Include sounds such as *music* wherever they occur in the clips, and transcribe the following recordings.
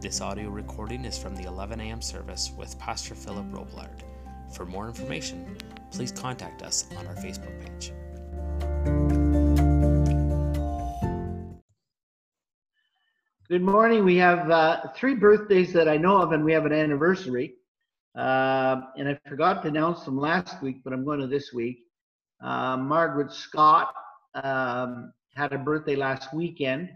This audio recording is from the 11 a.m. service with Pastor Philip Roblard. For more information, please contact us on our Facebook page. Good morning. We have uh, three birthdays that I know of, and we have an anniversary. Uh, and I forgot to announce them last week, but I'm going to this week. Uh, Margaret Scott um, had a birthday last weekend.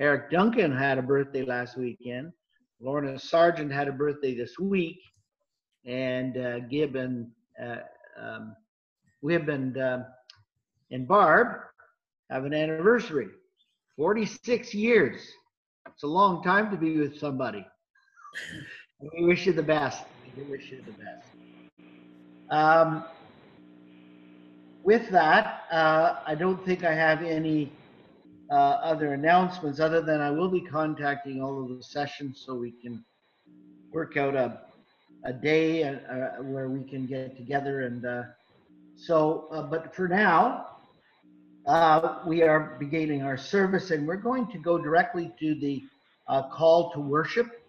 Eric Duncan had a birthday last weekend. Lorna Sargent had a birthday this week, and uh, Gib and uh, um, Wib and uh, and Barb have an anniversary. 46 years. It's a long time to be with somebody. We wish you the best. We wish you the best. Um, with that, uh, I don't think I have any other announcements other than I will be contacting all of the sessions so we can work out a, a day uh, uh, where we can get together. And uh, so, uh, but for now, uh, we are beginning our service and we're going to go directly to the call to worship,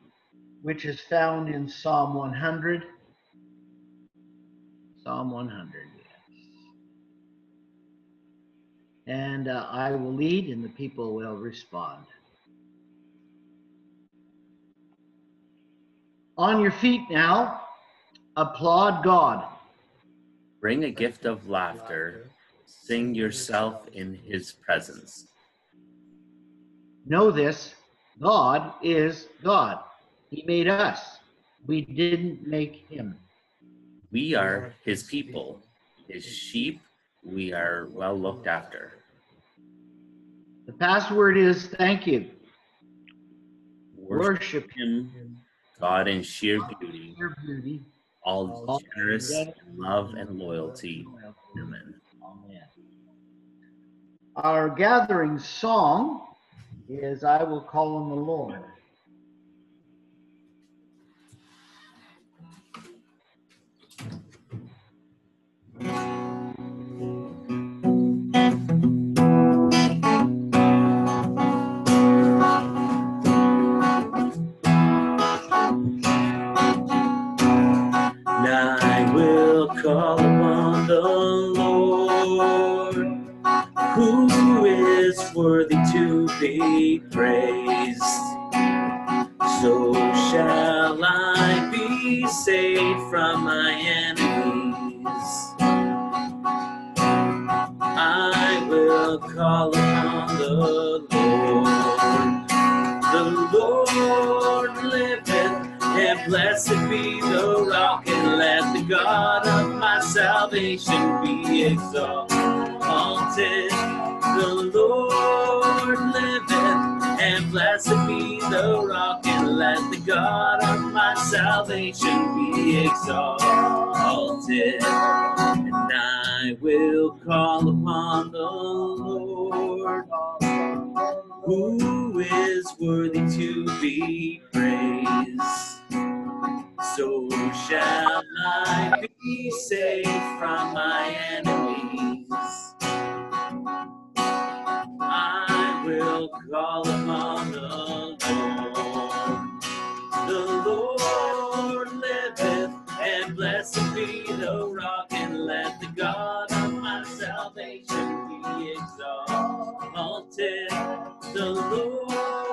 which is found in Psalm 100. Psalm 100. And uh, I will lead and the people will respond. On your feet now, applaud God. Bring a gift of laughter, sing yourself in his presence. Know this God is God. He made us, we didn't make him. We are his people, his sheep. We are well looked after. The password is thank you. Worship, Worship him, God in sheer beauty, your beauty. all generous in love and loyalty. Amen. Amen. Our gathering song is I Will Call on the Lord. Be exalted. The Lord liveth, and blessed be the rock, and let the God of my salvation be exalted. And I will call upon the Lord who is worthy to be praised. So shall I be saved from my enemies. I will call upon the Lord. The Lord liveth, and blessed be the rock, and let the God of my salvation be exalted. The Lord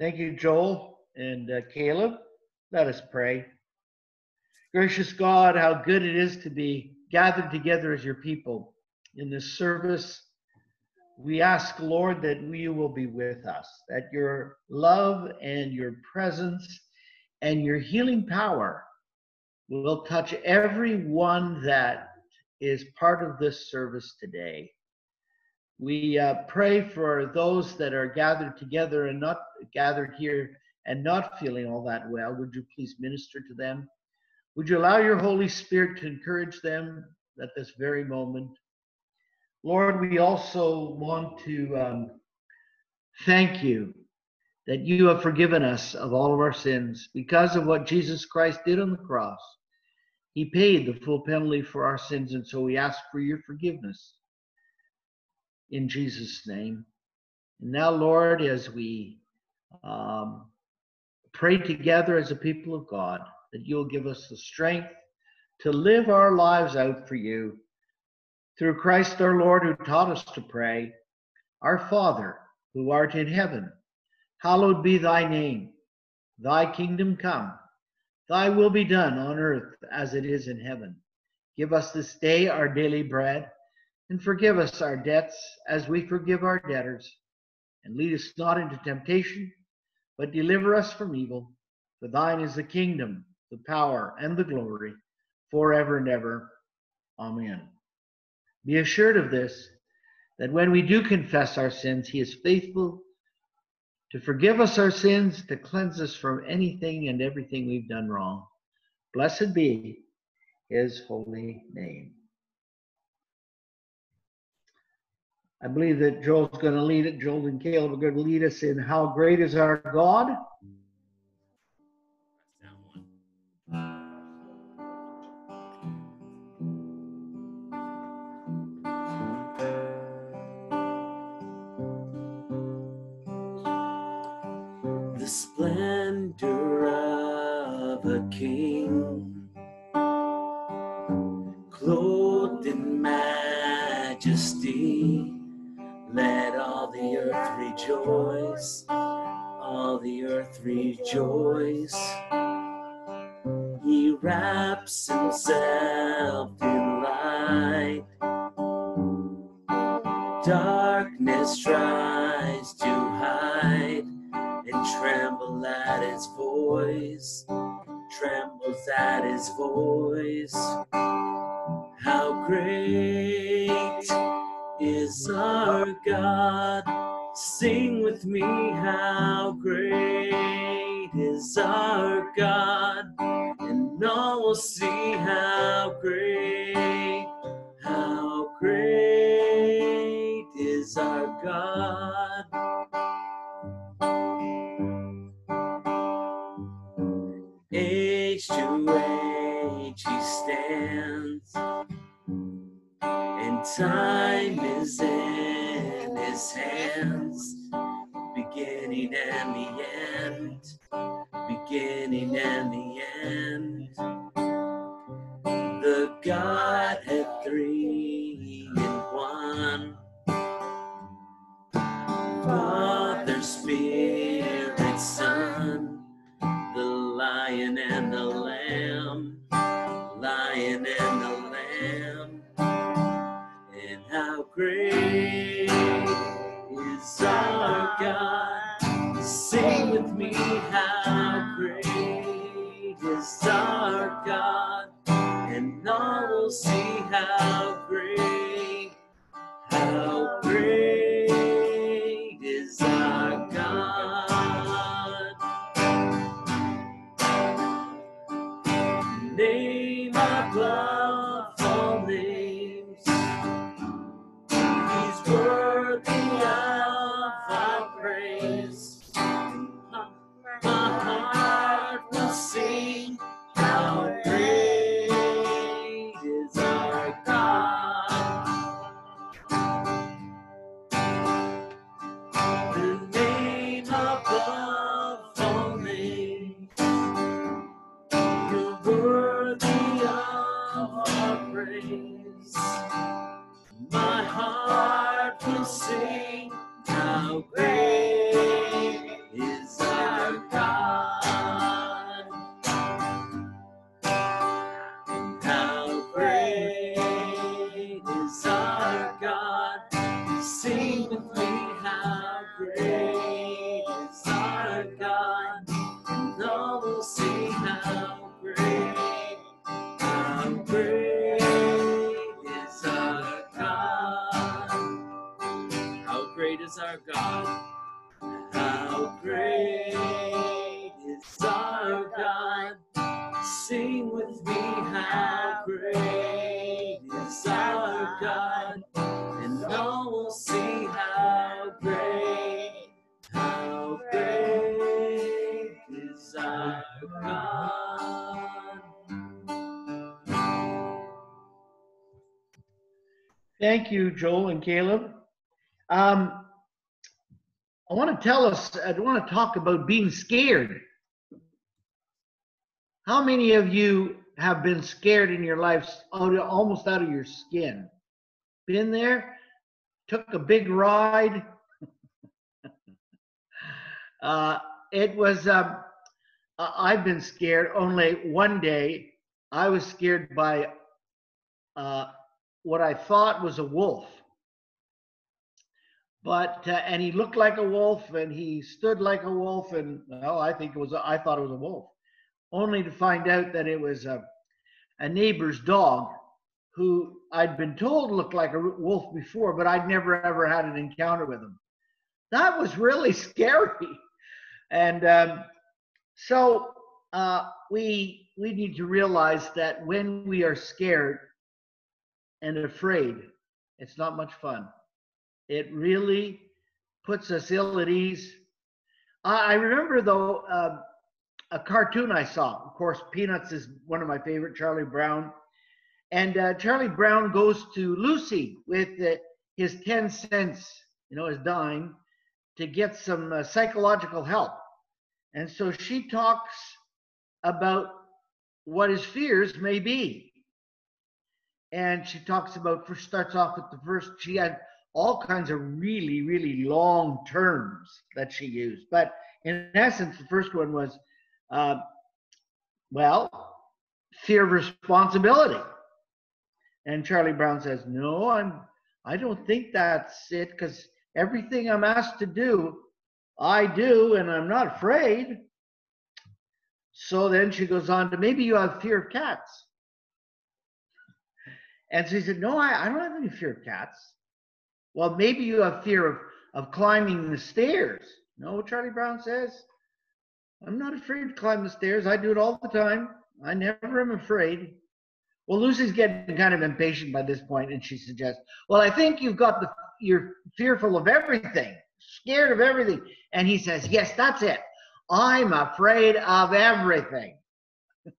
Thank you, Joel and uh, Caleb. Let us pray. Gracious God, how good it is to be gathered together as your people in this service. We ask, Lord, that you will be with us, that your love and your presence and your healing power will touch everyone that is part of this service today. We uh, pray for those that are gathered together and not gathered here and not feeling all that well. Would you please minister to them? Would you allow your Holy Spirit to encourage them at this very moment? Lord, we also want to um, thank you that you have forgiven us of all of our sins because of what Jesus Christ did on the cross. He paid the full penalty for our sins, and so we ask for your forgiveness in Jesus' name. And now, Lord, as we um, pray together as a people of God, that you'll give us the strength to live our lives out for you. Through Christ our Lord, who taught us to pray, Our Father, who art in heaven, hallowed be thy name. Thy kingdom come, thy will be done on earth as it is in heaven. Give us this day our daily bread, and forgive us our debts as we forgive our debtors. And lead us not into temptation, but deliver us from evil. For thine is the kingdom, the power, and the glory, forever and ever. Amen. Be assured of this, that when we do confess our sins, he is faithful to forgive us our sins, to cleanse us from anything and everything we've done wrong. Blessed be his holy name. I believe that Joel's going to lead it. Joel and Caleb are going to lead us in How Great is Our God. the splendor of a king, rejoice, all the earth rejoice. He wraps himself in light. Darkness tries to hide and tremble at his voice, trembles at his voice. How great is our God? Sing with me, how great is our God? And all will see how great, how great is our God. Age to age he stands, and time is in his hands. Beginning and the end, beginning and the end. The Godhead three Thank you, Joel and Caleb. Um, I want to tell us, I want to talk about being scared. How many of you have been scared in your life, almost out of your skin? Been there? Took a big ride? *laughs* uh, it was, um, I've been scared only one day. I was scared by uh, what I thought was a wolf. But uh, and he looked like a wolf, and he stood like a wolf, and well, I think it was. I thought it was a wolf, only to find out that it was a a neighbor's dog, who I'd been told looked like a wolf before, but I'd never ever had an encounter with him. That was really *laughs* scary, and um, so uh, we we need to realize that when we are scared and afraid, it's not much fun. It really puts us ill at ease. I, remember though uh, a cartoon I saw. Of course, Peanuts is one of my favorite. Charlie Brown, and uh, Charlie Brown goes to Lucy with uh, his ten cents, you know, his dime, to get some uh, psychological help. And so she talks about what his fears may be and she talks about first starts off with the first she had all kinds of really really long terms that she used. But in essence the first one was uh, well fear of responsibility. And charlie brown says no i'm i don't think that's it because everything i'm asked to do i do and i'm not afraid. So then she goes on to maybe you have fear of cats and so he said, No, I, I don't have any fear of cats. Well, maybe you have fear of, of climbing the stairs. No, Charlie Brown says, I'm not afraid to climb the stairs. I do it all the time. I never am afraid. Well, Lucy's getting kind of impatient by this point, and she suggests, Well, I think you've got the you're fearful of everything, scared of everything. And he says, Yes, that's it. I'm afraid of everything. *laughs*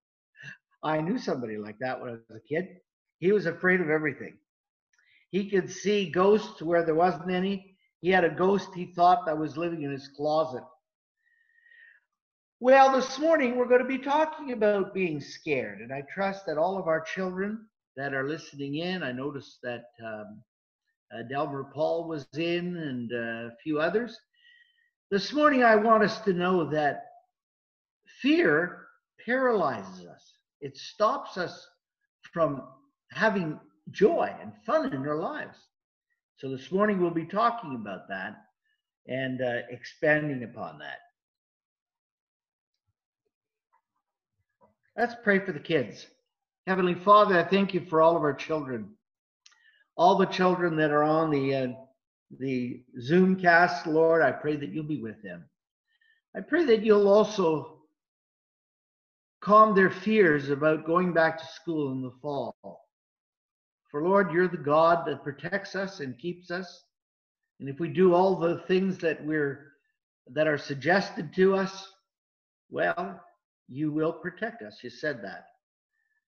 I knew somebody like that when I was a kid. He was afraid of everything. He could see ghosts where there wasn't any. He had a ghost he thought that was living in his closet. Well, this morning we're going to be talking about being scared, and I trust that all of our children that are listening in, I noticed that um, uh, Delmer Paul was in and uh, a few others. This morning I want us to know that fear paralyzes us, it stops us from having joy and fun in their lives. So this morning we'll be talking about that and uh, expanding upon that. Let's pray for the kids. Heavenly Father, I thank you for all of our children, all the children that are on the uh, the Zoom cast, Lord. I pray that you'll be with them. I pray that you'll also calm their fears about going back to school in the fall. For Lord, you're the God that protects us and keeps us. And if we do all the things that we're that are suggested to us, well, you will protect us. You said that.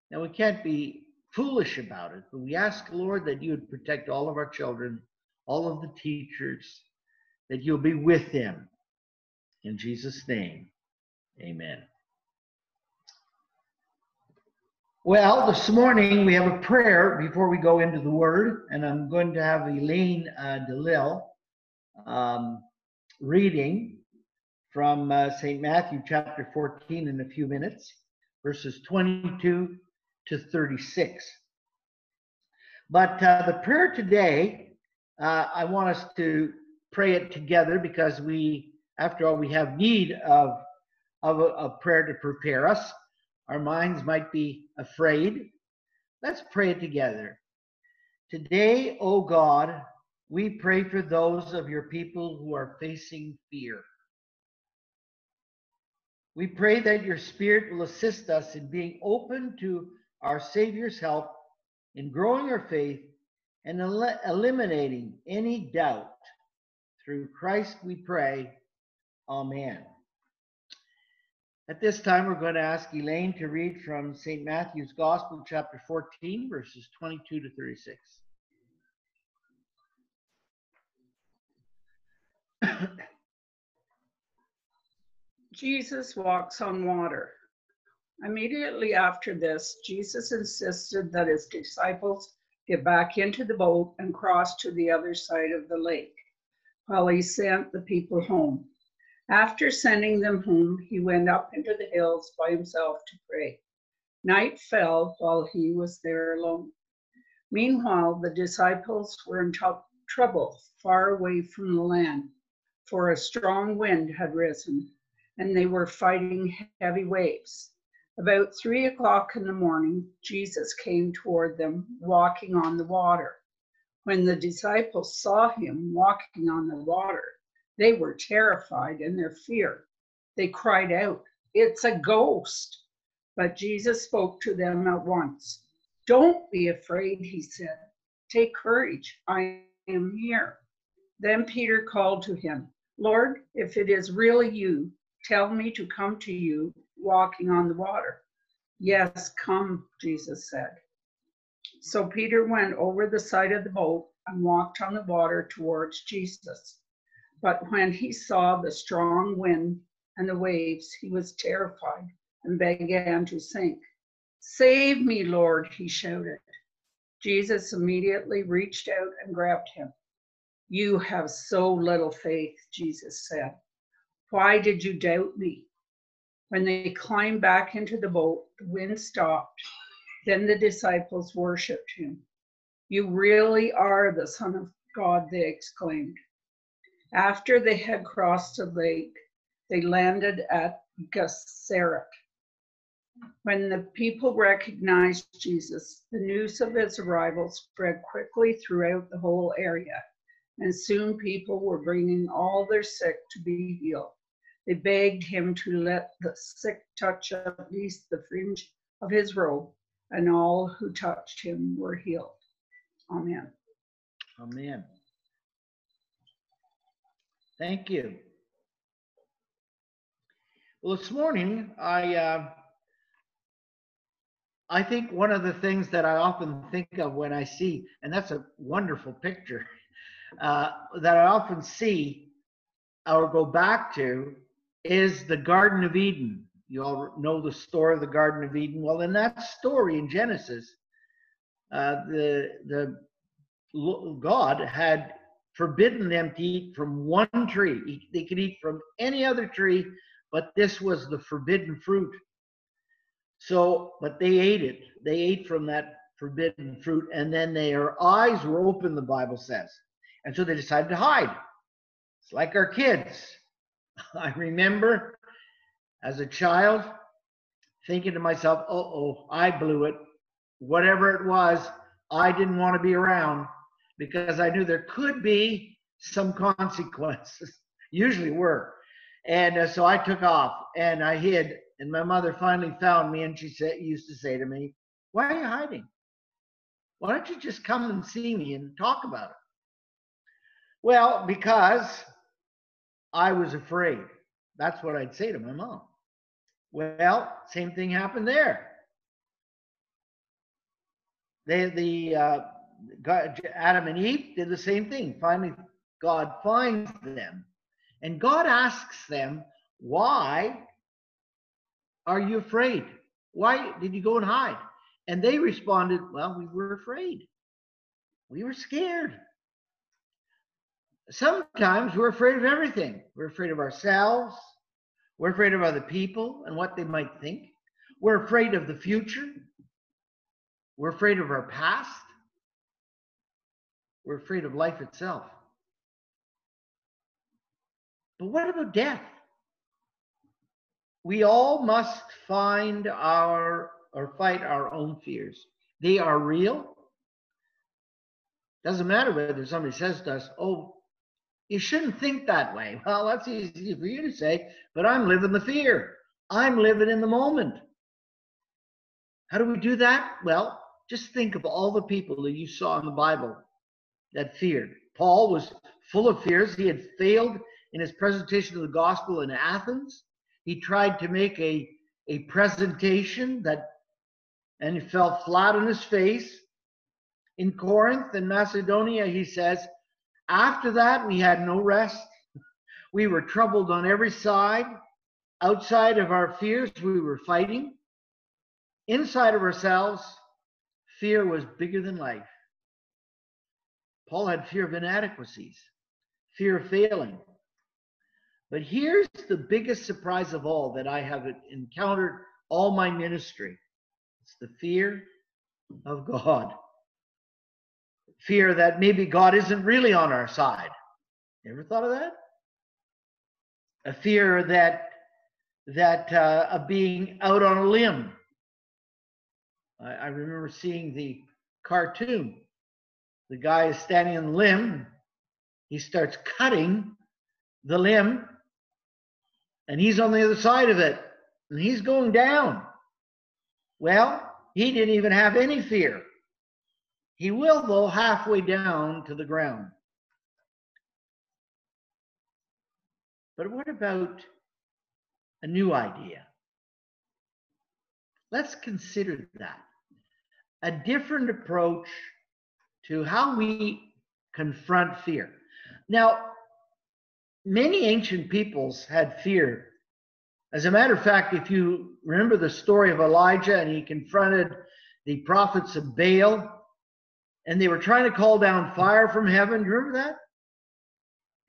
Now we can't be foolish about it, but we ask, Lord, that you would protect all of our children, all of the teachers, that you'll be with them. In Jesus' name, amen. Well, this morning we have a prayer before we go into the Word, and I'm going to have Elaine uh, DeLille um, reading from uh, St. Matthew chapter 14 in a few minutes, verses 22 to 36. But uh, the prayer today, uh, I want us to pray it together because we, after all, we have need of, of a, a prayer to prepare us. Our minds might be afraid. Let's pray it together. Today, O God, we pray for those of your people who are facing fear. We pray that your Spirit will assist us in being open to our Savior's help in growing our faith and el- eliminating any doubt. Through Christ we pray. Amen. At this time, we're going to ask Elaine to read from St. Matthew's Gospel, chapter 14, verses 22 to 36. *coughs* Jesus walks on water. Immediately after this, Jesus insisted that his disciples get back into the boat and cross to the other side of the lake while he sent the people home. After sending them home, he went up into the hills by himself to pray. Night fell while he was there alone. Meanwhile, the disciples were in trouble far away from the land, for a strong wind had risen, and they were fighting heavy waves. About three o'clock in the morning, Jesus came toward them, walking on the water. When the disciples saw him walking on the water, they were terrified in their fear. They cried out, It's a ghost! But Jesus spoke to them at once. Don't be afraid, he said. Take courage, I am here. Then Peter called to him, Lord, if it is really you, tell me to come to you walking on the water. Yes, come, Jesus said. So Peter went over the side of the boat and walked on the water towards Jesus. But when he saw the strong wind and the waves, he was terrified and began to sink. Save me, Lord, he shouted. Jesus immediately reached out and grabbed him. You have so little faith, Jesus said. Why did you doubt me? When they climbed back into the boat, the wind stopped. Then the disciples worshiped him. You really are the Son of God, they exclaimed. After they had crossed the lake, they landed at Gennesaret. When the people recognized Jesus, the news of his arrival spread quickly throughout the whole area, and soon people were bringing all their sick to be healed. They begged him to let the sick touch at least the fringe of his robe, and all who touched him were healed. Amen. Amen. Thank you. Well, this morning, I uh, I think one of the things that I often think of when I see, and that's a wonderful picture, *laughs* uh, that I often see or go back to is the Garden of Eden. You all know the story of the Garden of Eden. Well, in that story in Genesis, uh, the the God had forbidden them to eat from one tree. They could eat from any other tree, but this was the forbidden fruit. So, but they ate it. They ate from that forbidden fruit, and then their eyes were open, the Bible says. And so they decided to hide. It's like our kids. *laughs* I remember as a child thinking to myself, oh, oh, I blew it. Whatever it was, I didn't want to be around because I knew there could be some consequences, *laughs* usually were. And uh, so I took off and I hid. And my mother finally found me and she said, used to say to me, Why are you hiding? Why don't you just come and see me and talk about it? Well, because I was afraid. That's what I'd say to my mom. Well, same thing happened there. They, the uh, God, Adam and Eve did the same thing. Finally, God finds them, and God asks them, "Why are you afraid? Why did you go and hide?" And they responded, "Well, we were afraid. We were scared." Sometimes we're afraid of everything. We're afraid of ourselves. We're afraid of other people and what they might think. We're afraid of the future. We're afraid of our past. We're afraid of life itself. But what about death? We all must find our or fight our own fears. They are real. Doesn't matter whether somebody says to us, oh, you shouldn't think that way. *laughs* Well, that's easy for you to say, but I'm living the fear. I'm living in the moment. How do we do that? Well, just think of all the people that you saw in the Bible that feared. Paul was full of fears. He had failed in his presentation of the gospel in Athens. He tried to make a, a presentation that, and he fell flat on his face. In Corinth and Macedonia, he says, after that, we had no rest. We were troubled on every side. Outside of our fears, we were fighting. Inside of ourselves, fear was bigger than life. Paul had fear of inadequacies, fear of failing. But here's the biggest surprise of all that I have encountered all my ministry it's the fear of God. Fear that maybe God isn't really on our side. You ever thought of that? A fear that that uh, of being out on a limb. I, I remember seeing the cartoon the guy is standing on the limb. He starts cutting the limb, and he's on the other side of it, and he's going down. Well, he didn't even have any fear. He will, though, halfway down to the ground. But what about a new idea? Let's consider that. A different approach to how we confront fear. Now, many ancient peoples had fear. As a matter of fact, if you remember the story of Elijah and he confronted the prophets of Baal and they were trying to call down fire from heaven, you remember that?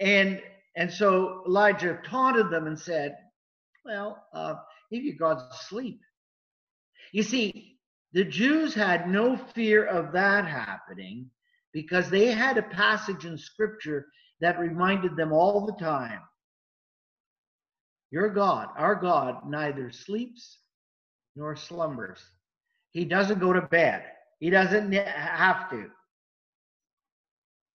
And and so Elijah taunted them and said, Well, uh, maybe God's asleep. You see, the Jews had no fear of that happening because they had a passage in scripture that reminded them all the time Your God, our God, neither sleeps nor slumbers. He doesn't go to bed, He doesn't have to.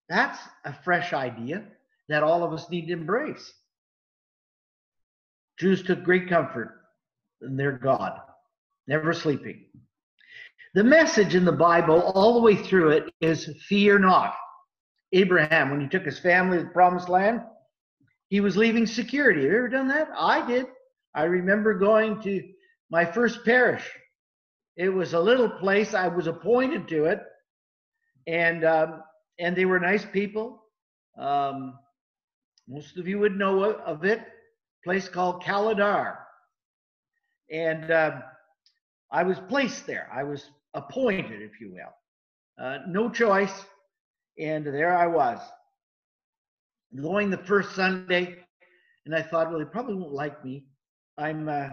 That's a fresh idea that all of us need to embrace. Jews took great comfort in their God, never sleeping. The message in the Bible, all the way through it, is fear not. Abraham, when he took his family to the promised land, he was leaving security. Have you ever done that? I did. I remember going to my first parish. It was a little place. I was appointed to it, and um, and they were nice people. Um, most of you would know of it. Place called Kaladar, and uh, I was placed there. I was appointed, if you will. Uh, no choice. And there I was, going the first Sunday, and I thought, well, they probably won't like me. I'm, uh,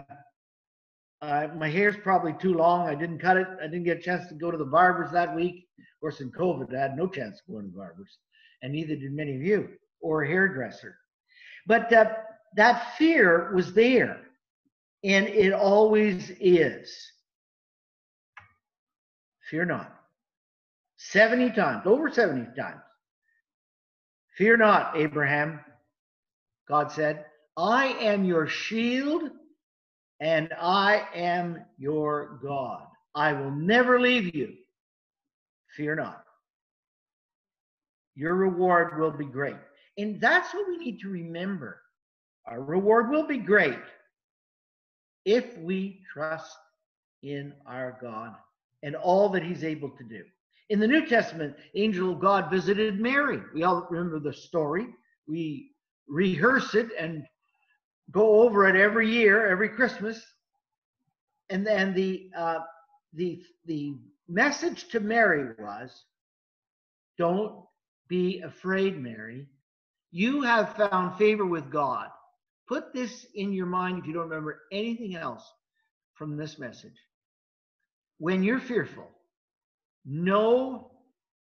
uh, my hair's probably too long. I didn't cut it. I didn't get a chance to go to the barbers that week. Of course, in COVID, I had no chance to go to the barbers, and neither did many of you, or a hairdresser. But uh, that fear was there, and it always is. Fear not. 70 times, over 70 times. Fear not, Abraham, God said, I am your shield and I am your God. I will never leave you. Fear not. Your reward will be great. And that's what we need to remember. Our reward will be great if we trust in our God and all that he's able to do. In the New Testament, angel of God visited Mary. We all remember the story. We rehearse it and go over it every year, every Christmas. And then the uh, the the message to Mary was, "Don't be afraid, Mary. You have found favor with God." Put this in your mind if you don't remember anything else from this message when you're fearful, know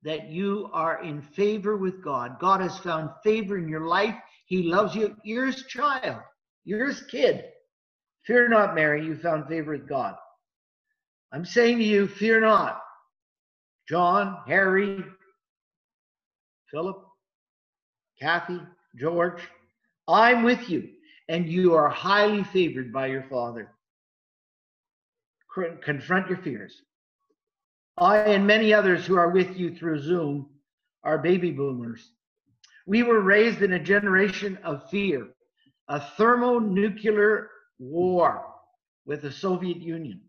that you are in favor with God. God has found favor in your life. He loves you. You're his child, you're his kid. Fear not, Mary, you found favor with God. I'm saying to you, fear not. John, Harry, Philip, Kathy, George, I'm with you, and you are highly favored by your Father. Confront your fears. I and many others who are with you through Zoom are baby boomers. We were raised in a generation of fear, a thermonuclear war with the Soviet Union.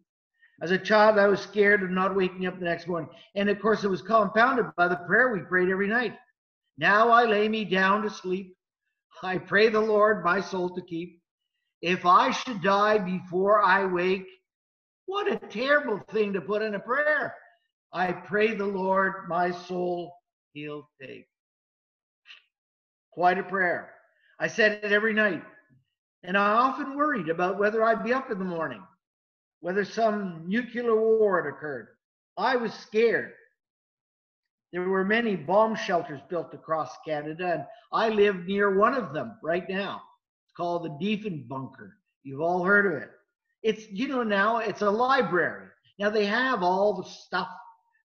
As a child, I was scared of not waking up the next morning. And of course, it was compounded by the prayer we prayed every night. Now I lay me down to sleep. I pray the Lord my soul to keep. If I should die before I wake, what a terrible thing to put in a prayer. I pray the Lord my soul he'll take. Quite a prayer. I said it every night. And I often worried about whether I'd be up in the morning, whether some nuclear war had occurred. I was scared. There were many bomb shelters built across Canada, and I live near one of them right now. It's called the Diefenbunker. You've all heard of it. It's, you know, now it's a library. Now they have all the stuff,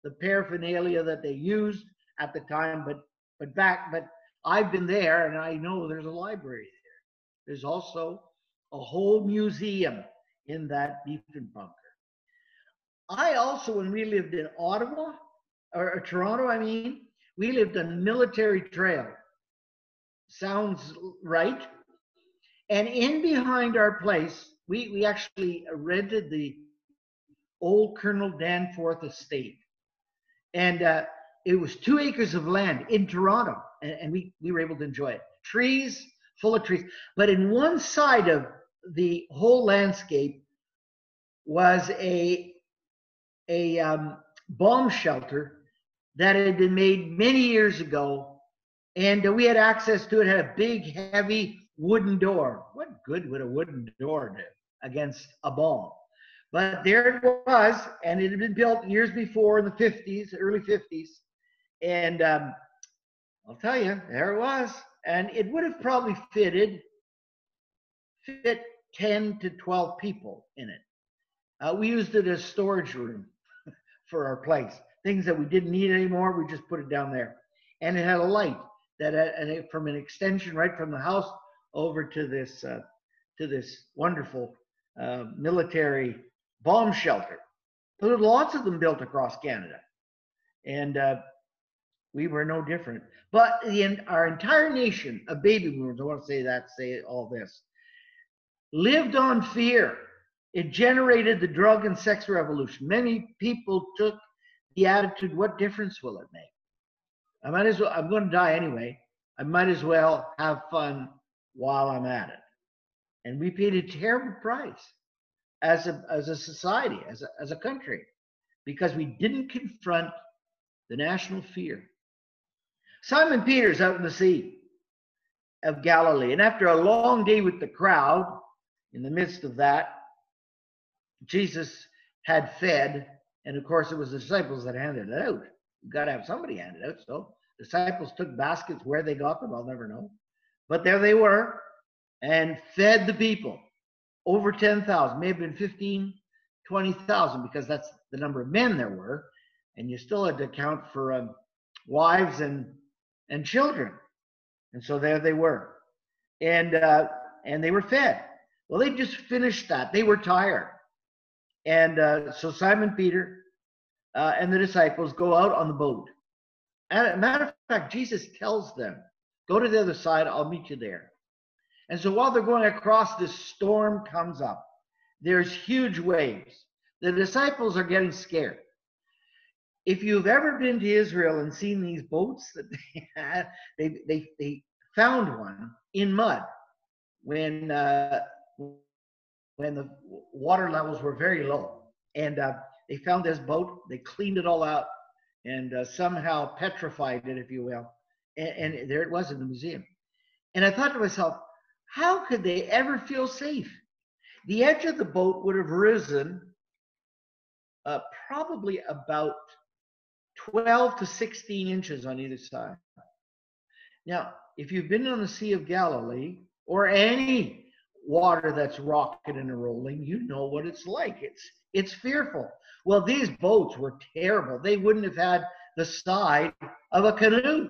the paraphernalia that they used at the time, but but back, but I've been there and I know there's a library there. There's also a whole museum in that Diefenbunker. I also, when we lived in Ottawa, or, or Toronto, I mean, we lived on Military Trail. Sounds right. And in behind our place, we, we actually rented the old Colonel Danforth estate. And uh, it was two acres of land in Toronto, and, and we, we were able to enjoy it. Trees, full of trees. But in one side of the whole landscape was a, a um, bomb shelter that had been made many years ago, and uh, we had access to it. Had a big, heavy wooden door. What good would a wooden door do against a bomb? But there it was, and it had been built years before in the 50s, early 50s. And um, I'll tell you, there it was. And it would have probably fitted, fit 10 to 12 people in it. Uh, we used it as storage room *laughs* for our place. Things that we didn't need anymore, we just put it down there. And it had a light that uh, it, from an extension right from the house over to this uh, to this wonderful uh, military bomb shelter. There were lots of them built across Canada, and uh, we were no different. But the, our entire nation of baby boomers, I want to say that, say all this, lived on fear. It generated the drug and sex revolution. Many people took the attitude, what difference will it make? I might as well, I'm going to die anyway. I might as well have fun while I'm at it. And we paid a terrible price as a, as a society, as a, as a country, because we didn't confront the national fear. Simon Peter's out in the Sea of Galilee. And after a long day with the crowd, in the midst of that, Jesus had fed, and of course, it was the disciples that handed it out. You've got to have somebody hand it out. So disciples took baskets where they got them, I'll never know. But there they were and fed the people. Over 10,000, may have been 15, 20,000, because that's the number of men there were. And you still had to account for um, wives and and children. And so there they were. And uh, and they were fed. Well, they just finished that. They were tired. And uh, so Simon Peter uh, and the disciples go out on the boat. And a matter of fact, Jesus tells them, Go to the other side, I'll meet you there. And so while they're going across, this storm comes up. There's huge waves. The disciples are getting scared if you've ever been to Israel and seen these boats that they *laughs* had, they they they found one in mud when uh, when the water levels were very low, and uh, they found this boat. They cleaned it all out and uh, somehow petrified it, if you will, and, and there it was in the museum. And I thought to myself, how could they ever feel safe? The edge of the boat would have risen uh, probably about 12 to 16 inches on either side. Now, if you've been on the Sea of Galilee or any water that's rocking and rolling, you know what it's like. It's it's fearful. Well, these boats were terrible. They wouldn't have had the side of a canoe.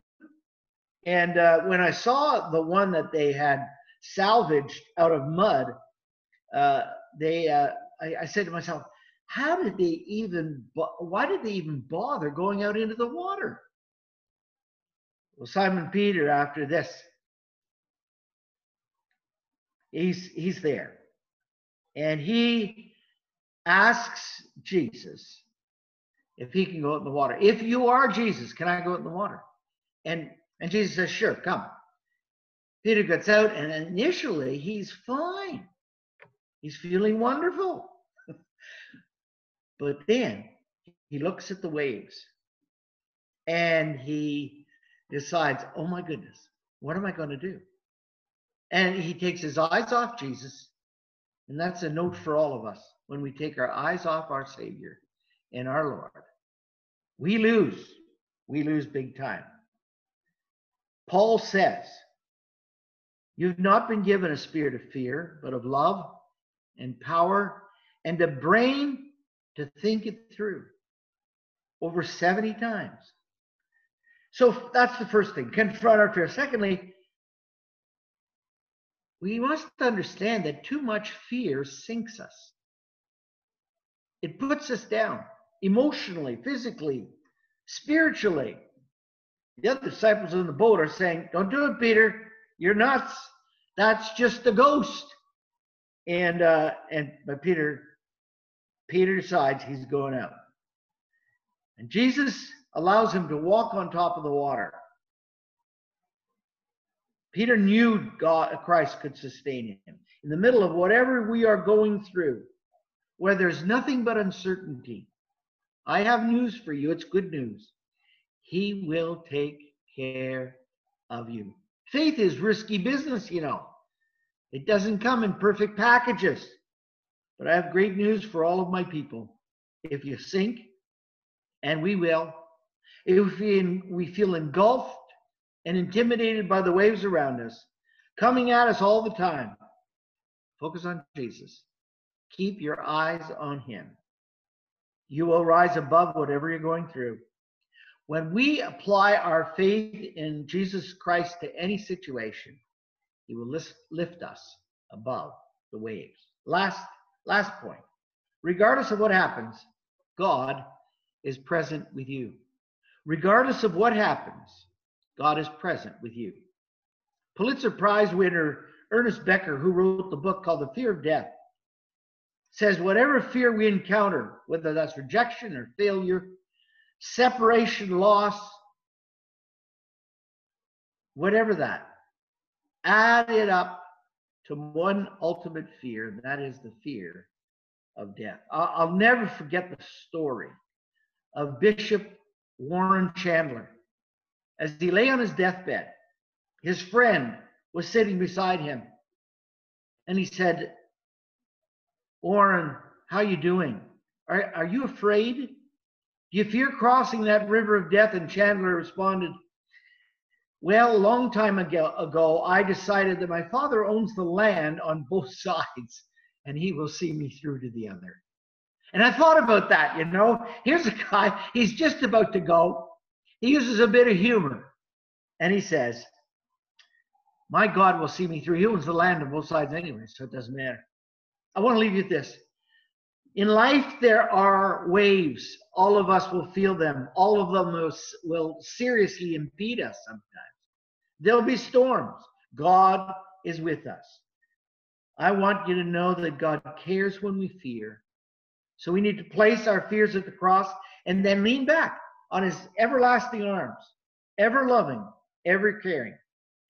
And uh, when I saw the one that they had salvaged out of mud, uh, they uh, I, I said to myself, how did they even? Why did they even bother going out into the water? Well, Simon Peter, after this, he's he's there, and he asks Jesus if he can go out in the water. If you are Jesus, can I go out in the water? And and Jesus says, Sure, come. Peter gets out, and initially he's fine. He's feeling wonderful. *laughs* but then he looks at the waves and he decides, Oh my goodness, what am I going to do? And he takes his eyes off Jesus. And that's a note for all of us. When we take our eyes off our Savior and our Lord, we lose. We lose big time. Paul says, You've not been given a spirit of fear, but of love and power and a brain to think it through over 70 times. So that's the first thing confront our fear. Secondly, we must understand that too much fear sinks us, it puts us down emotionally, physically, spiritually. The other disciples in the boat are saying, Don't do it, Peter. You're nuts. That's just a ghost. And uh, and but Peter, Peter decides he's going out. And Jesus allows him to walk on top of the water. Peter knew God, Christ could sustain him. In the middle of whatever we are going through, where there's nothing but uncertainty, I have news for you. It's good news. He will take care of you. Faith is risky business, you know. It doesn't come in perfect packages. But I have great news for all of my people. If you sink, and we will, if we, feel engulfed and intimidated by the waves around us, coming at us all the time, focus on Jesus. Keep your eyes on him. You will rise above whatever you're going through. When we apply our faith in Jesus Christ to any situation, he will lift, us above the waves. Last, last point. Regardless of what happens, God is present with you. Regardless of what happens, God is present with you. Pulitzer Prize winner Ernest Becker, who wrote the book called The Fear of Death, says whatever fear we encounter, whether that's rejection or failure, separation, loss, whatever that, add it up to one ultimate fear, and that is the fear of death. I'll, never forget the story of Bishop Warren Chandler. As he lay on his deathbed, his friend was sitting beside him, and he said, Warren, how are you doing? Are, are you afraid? You fear crossing that river of death? And Chandler responded, well, a long time ago, ago, I decided that my father owns the land on both *laughs* sides and he will see me through to the other. And I thought about that, you know. Here's a guy, he's just about to go. He uses a bit of humor and he says, My God will see me through. He owns the land on both sides anyway, so it doesn't matter. I want to leave you with this. In life, there are waves. All of us will feel them. All of them will, will seriously impede us sometimes. There'll be storms. God is with us. I want you to know that God cares when we fear. So we need to place our fears at the cross and then lean back on his everlasting arms, ever loving, ever caring.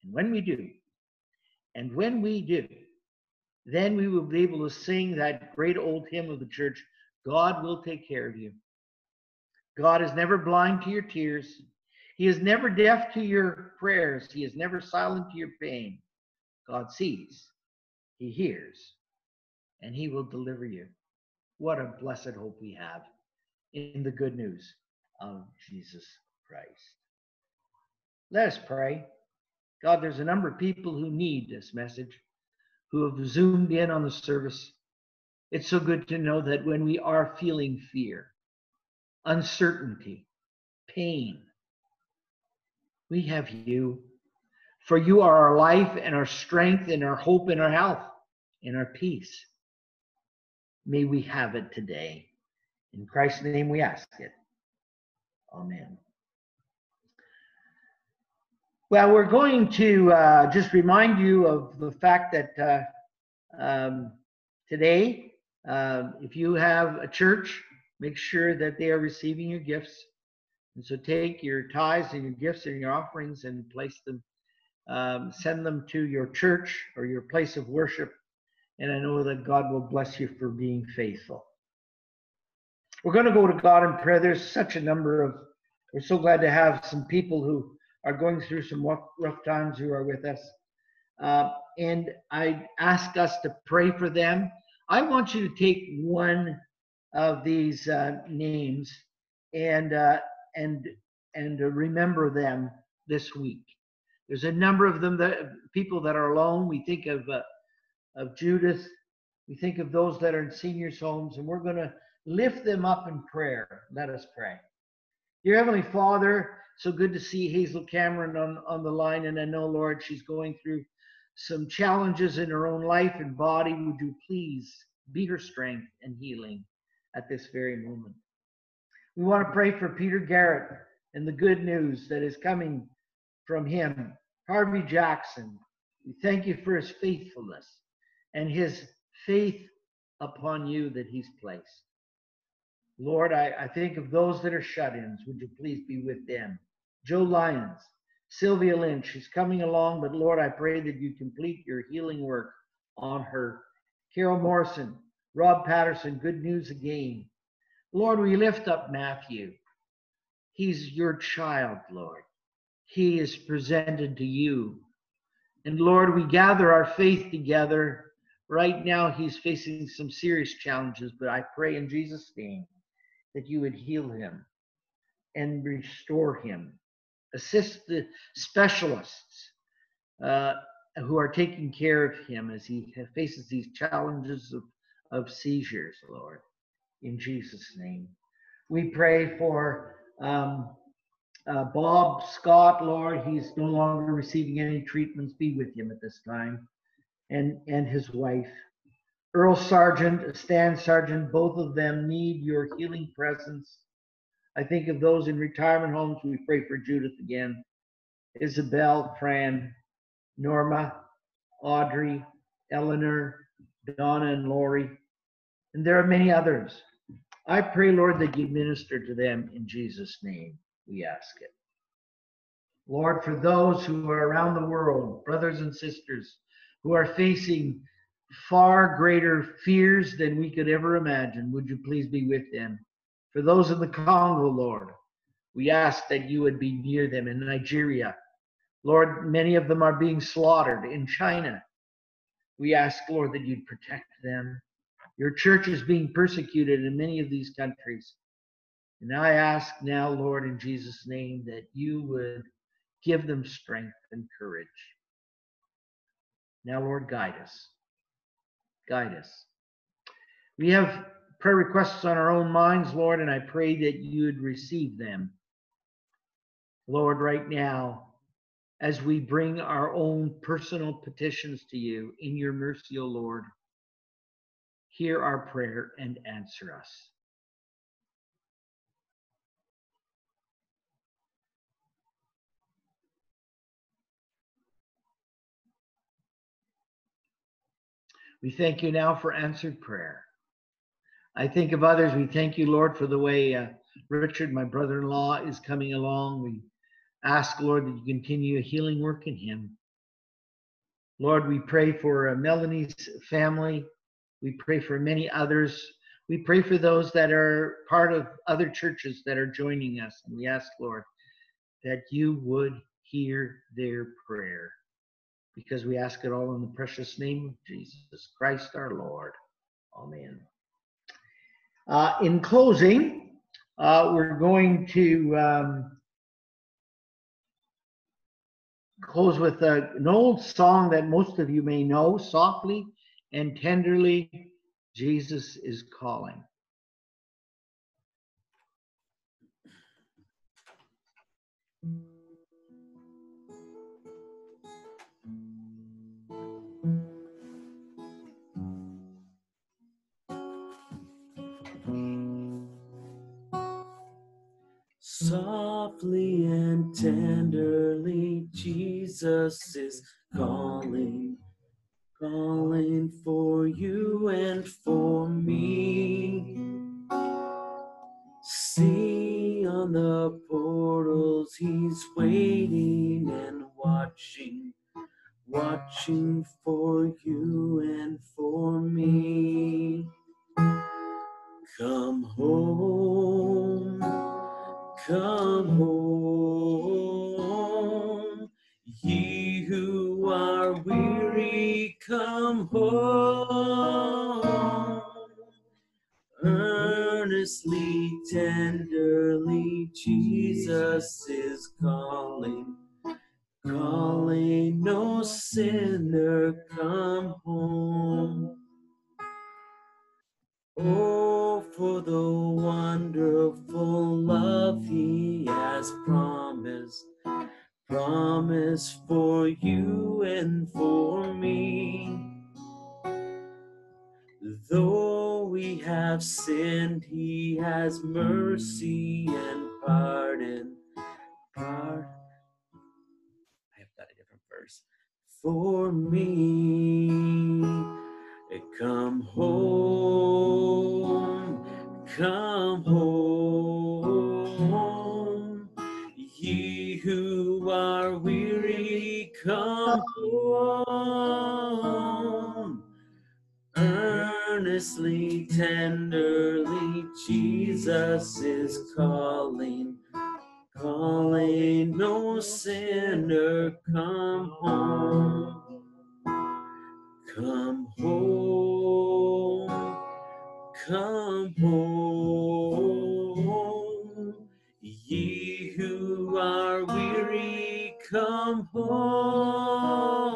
And when we do, and when we do, then we will be able to sing that great old hymn of the church God will take care of you. God is never blind to your tears. He is never deaf to your prayers. He is never silent to your pain. God sees, He hears, and He will deliver you. What a blessed hope we have in the good news of Jesus Christ. Let us pray. God, there's a number of people who need this message, who have zoomed in on the service. It's so good to know that when we are feeling fear, uncertainty, pain, we have you. For you are our life and our strength and our hope and our health and our peace. May we have it today. In Christ's name we ask it. Amen. Well, we're going to uh, just remind you of the fact that uh, um, today, uh, if you have a church, make sure that they are receiving your gifts. And so take your tithes and your gifts and your offerings and place them, um, send them to your church or your place of worship. And I know that God will bless you for being faithful. We're going to go to God in prayer. There's such a number of, we're so glad to have some people who are going through some rough, rough times who are with us. Uh, and I ask us to pray for them. I want you to take one of these uh, names and uh, and and remember them this week. There's a number of them that people that are alone. We think of uh, of Judith. We think of those that are in seniors' homes, and we're going to lift them up in prayer. Let us pray. Dear Heavenly Father, so good to see Hazel Cameron on, on the line. And I know, Lord, she's going through some challenges in her own life and body. Would you please be her strength and healing at this very moment? We want to pray for Peter Garrett and the good news that is coming from him. Harvey Jackson, we thank you for his faithfulness and his faith upon you that he's placed. Lord, I, I think of those that are shut ins. Would you please be with them? Joe Lyons, Sylvia Lynch, she's coming along, but Lord, I pray that you complete your healing work on her. Carol Morrison, Rob Patterson, good news again. Lord, we lift up Matthew. He's your child, Lord. He is presented to you. And Lord, we gather our faith together. Right now, he's facing some serious challenges, but I pray in Jesus' name that you would heal him and restore him. Assist the specialists uh, who are taking care of him as he faces these challenges of, of seizures, Lord, in Jesus' name. We pray for um, uh, Bob Scott, Lord. He's no longer receiving any treatments. Be with him at this time, and and his wife. Earl Sargent, Stan Sargent, both of them need your healing presence. I think of those in retirement homes. We pray for Judith again. Isabel, Fran, Norma, Audrey, Eleanor, Donna, and Lori. And there are many others. I pray, Lord, that you minister to them in Jesus' name. We ask it. Lord, for those who are around the world, brothers and sisters, who are facing far greater fears than we could ever imagine. Would you please be with them? For those in the Congo, Lord, we ask that you would be near them in Nigeria. Lord, many of them are being slaughtered in China. We ask, Lord, that you'd protect them. Your church is being persecuted in many of these countries. And I ask now, Lord, in Jesus' name, that you would give them strength and courage. Now, Lord, guide us guide us. We have prayer requests on our own minds, Lord, and I pray that you would receive them. Lord, right now, as we bring our own personal petitions to you in your mercy, O Lord, hear our prayer and answer us. We thank you now for answered prayer. I think of others. We thank you, Lord, for the way uh, Richard, my brother in law, is coming along. We ask, Lord, that you continue a healing work in him. Lord, we pray for uh, Melanie's family. We pray for many others. We pray for those that are part of other churches that are joining us. And we ask, Lord, that you would hear their prayer because we ask it all in the precious name of Jesus Christ our Lord. Amen. Uh, in closing, uh, we're going to um, close with a, an old song that most of you may know softly and tenderly Jesus is calling. Softly and tenderly, Jesus is calling, calling for you and for me. See on the portals, he's waiting and watching, watching for you and tenderly, Jesus is calling, calling, no sinner, come home. Oh, for the wonderful love he has promised, promised for you and for me. Though we have sinned, he has mercy and pardon. Pardon. I have got a different verse. For me. Come home, come home, ye who are weary, come home. Tenderly, Jesus is calling, calling, no sinner, come home. Come home, come home, ye who are weary, come home.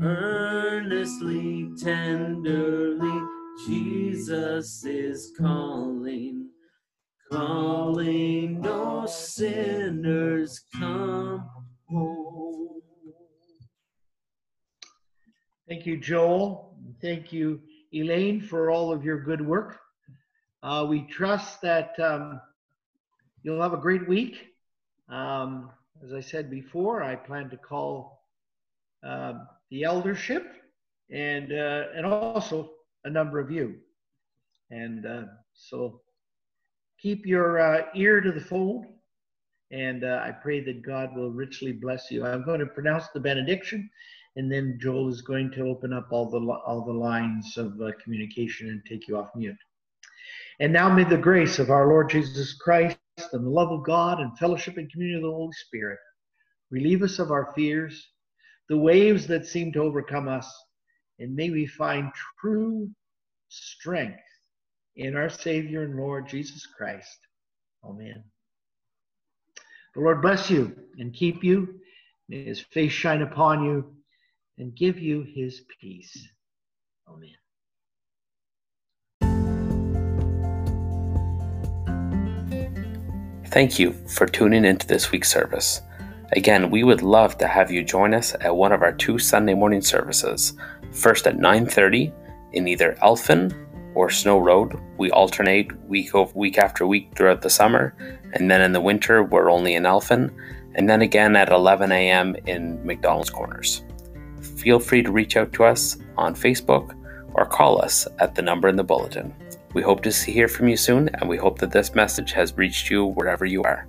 Earnestly, tenderly, Jesus is calling, calling, no sinners come home. Thank you, Joel. Thank you, Elaine, for all of your good work. Uh, we trust that um, you'll have a great week. Um, as I said before, I plan to call uh, the eldership and uh, and also a number of you. And uh, so keep your uh, ear to the fold, and uh, I pray that God will richly bless you. I'm going to pronounce the benediction and then Joel is going to open up all the all the lines of uh, communication and take you off mute. And now may the grace of our Lord Jesus Christ and the love of God and fellowship and communion of the Holy Spirit relieve us of our fears, the waves that seem to overcome us, and may we find true strength in our Savior and Lord Jesus Christ. Amen. The Lord bless you and keep you. May his face shine upon you and give you his peace. Amen. Thank you for tuning into this week's service. Again, we would love to have you join us at one of our two Sunday morning services. First at 9:30 in either Elphin or Snow Road. We alternate week over week after week throughout the summer, and then in the winter we're only in Elphin, and then again at 11 a.m. in McDonald's Corners feel free to reach out to us on Facebook or call us at the number in the bulletin. We hope to see, hear from you soon, and we hope that this message has reached you wherever you are.